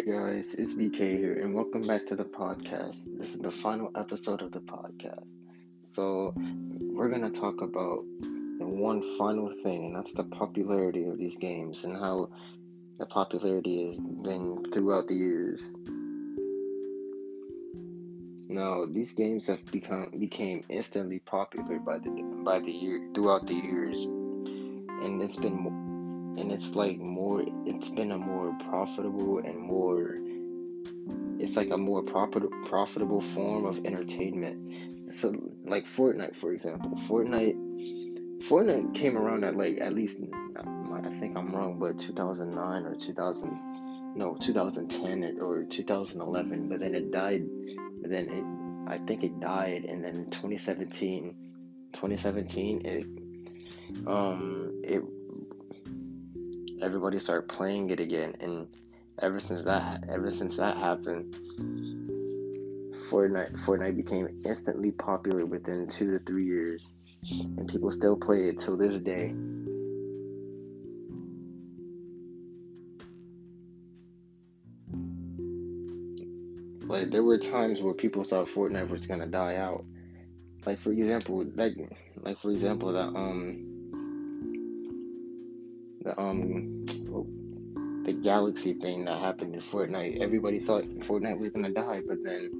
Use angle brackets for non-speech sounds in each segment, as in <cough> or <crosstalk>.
guys, it's BK here, and welcome back to the podcast. This is the final episode of the podcast. So, we're going to talk about the one final thing, and that's the popularity of these games and how the popularity has been throughout the years. Now, these games have become became instantly popular by the by the year throughout the years, and it's been and it's like more it's been a more profitable and more it's like a more profit, profitable form of entertainment. So like fortnite for example. Fortnite fortnite came around at like at least i think i'm wrong but 2009 or 2000 no 2010 or 2011 but then it died but then it i think it died and then 2017 2017 it um it everybody started playing it again and ever since that ever since that happened Fortnite Fortnite became instantly popular within 2 to 3 years and people still play it till this day like there were times where people thought Fortnite was gonna die out. Like for example, like like for example that um the um the galaxy thing that happened in Fortnite. Everybody thought Fortnite was gonna die, but then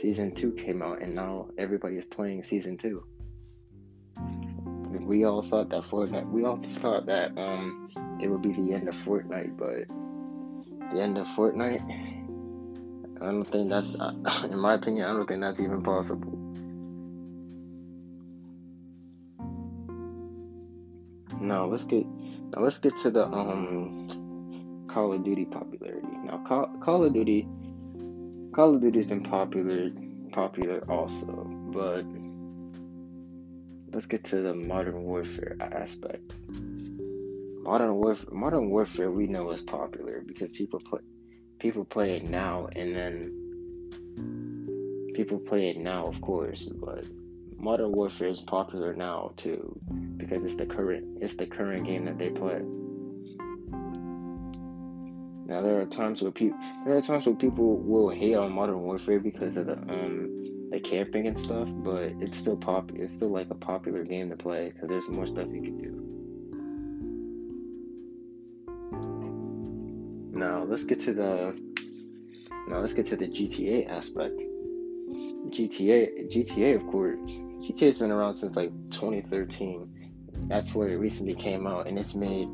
season two came out, and now everybody is playing season two. We all thought that Fortnite. We all thought that um it would be the end of Fortnite, but the end of Fortnite. I don't think that's, <laughs> in my opinion, I don't think that's even possible. Now let's get now let's get to the um Call of Duty popularity. Now Call, Call of Duty Call of Duty's been popular popular also, but let's get to the modern warfare aspect. Modern warfare modern warfare we know is popular because people play people play it now and then people play it now of course, but Modern Warfare is popular now too because it's the current it's the current game that they play. Now there are times where people there are times where people will hate on Modern Warfare because of the um the camping and stuff, but it's still pop it's still like a popular game to play because there's more stuff you can do. Now let's get to the now let's get to the GTA aspect. GTA, GTA, of course. GTA's been around since like 2013. That's where it recently came out, and it's made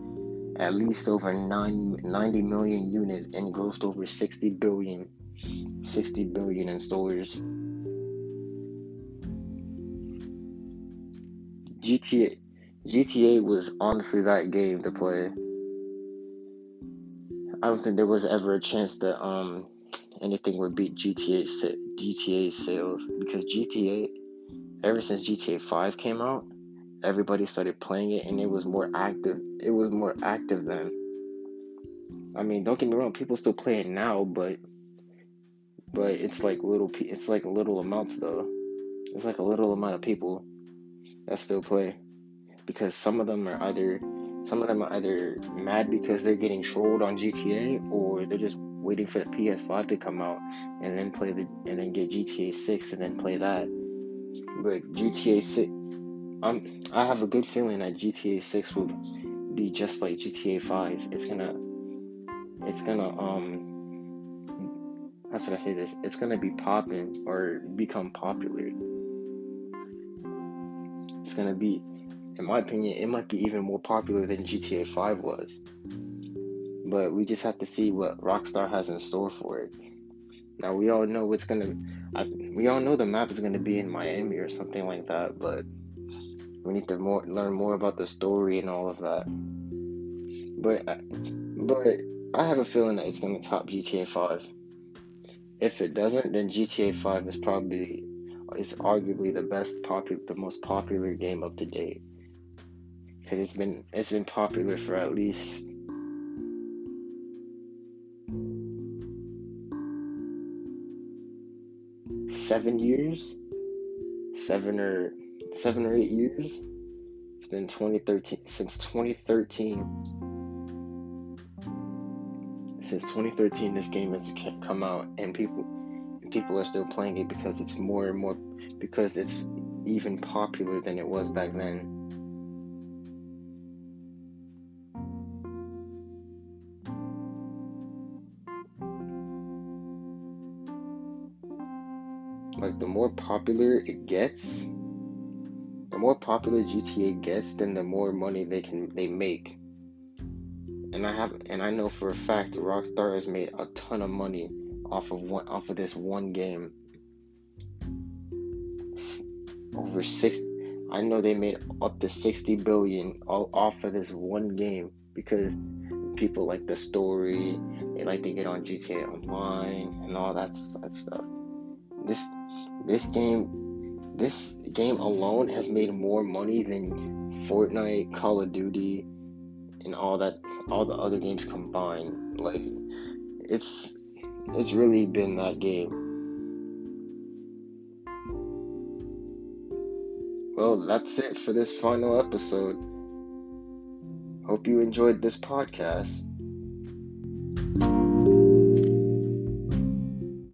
at least over 9, 90 million units and grossed over 60 billion, 60 billion in stores. GTA, GTA was honestly that game to play. I don't think there was ever a chance that um anything would beat GTA GTA sales because GTA ever since GTA 5 came out, everybody started playing it and it was more active. It was more active then. I mean, don't get me wrong, people still play it now, but but it's like little it's like little amounts though. It's like a little amount of people that still play because some of them are either some of them are either mad because they're getting trolled on GTA or they're just waiting for the PS5 to come out and then play the and then get GTA 6 and then play that. But GTA 6 I'm I have a good feeling that GTA 6 will be just like GTA 5. It's gonna it's gonna um how should I say this? It's gonna be popping or become popular. It's gonna be in my opinion, it might be even more popular than GTA 5 was. But we just have to see what Rockstar has in store for it. Now we all know what's gonna. I, we all know the map is gonna be in Miami or something like that, but we need to more learn more about the story and all of that. But uh, but I have a feeling that it's gonna top GTA 5. If it doesn't, then GTA 5 is probably is arguably the best popular, the most popular game up to date because it's been it's been popular for at least seven years, seven or seven or eight years. It's been 2013 since 2013. since 2013 this game has come out and people people are still playing it because it's more and more because it's even popular than it was back then. Like the more popular it gets, the more popular GTA gets, then the more money they can they make. And I have and I know for a fact Rockstar has made a ton of money off of one off of this one game. Over six, I know they made up to sixty billion all off of this one game because people like the story. They like to get on GTA Online and all that stuff. This this game, this game alone has made more money than Fortnite, Call of Duty, and all that, all the other games combined. Like, it's it's really been that game. Well, that's it for this final episode. Hope you enjoyed this podcast.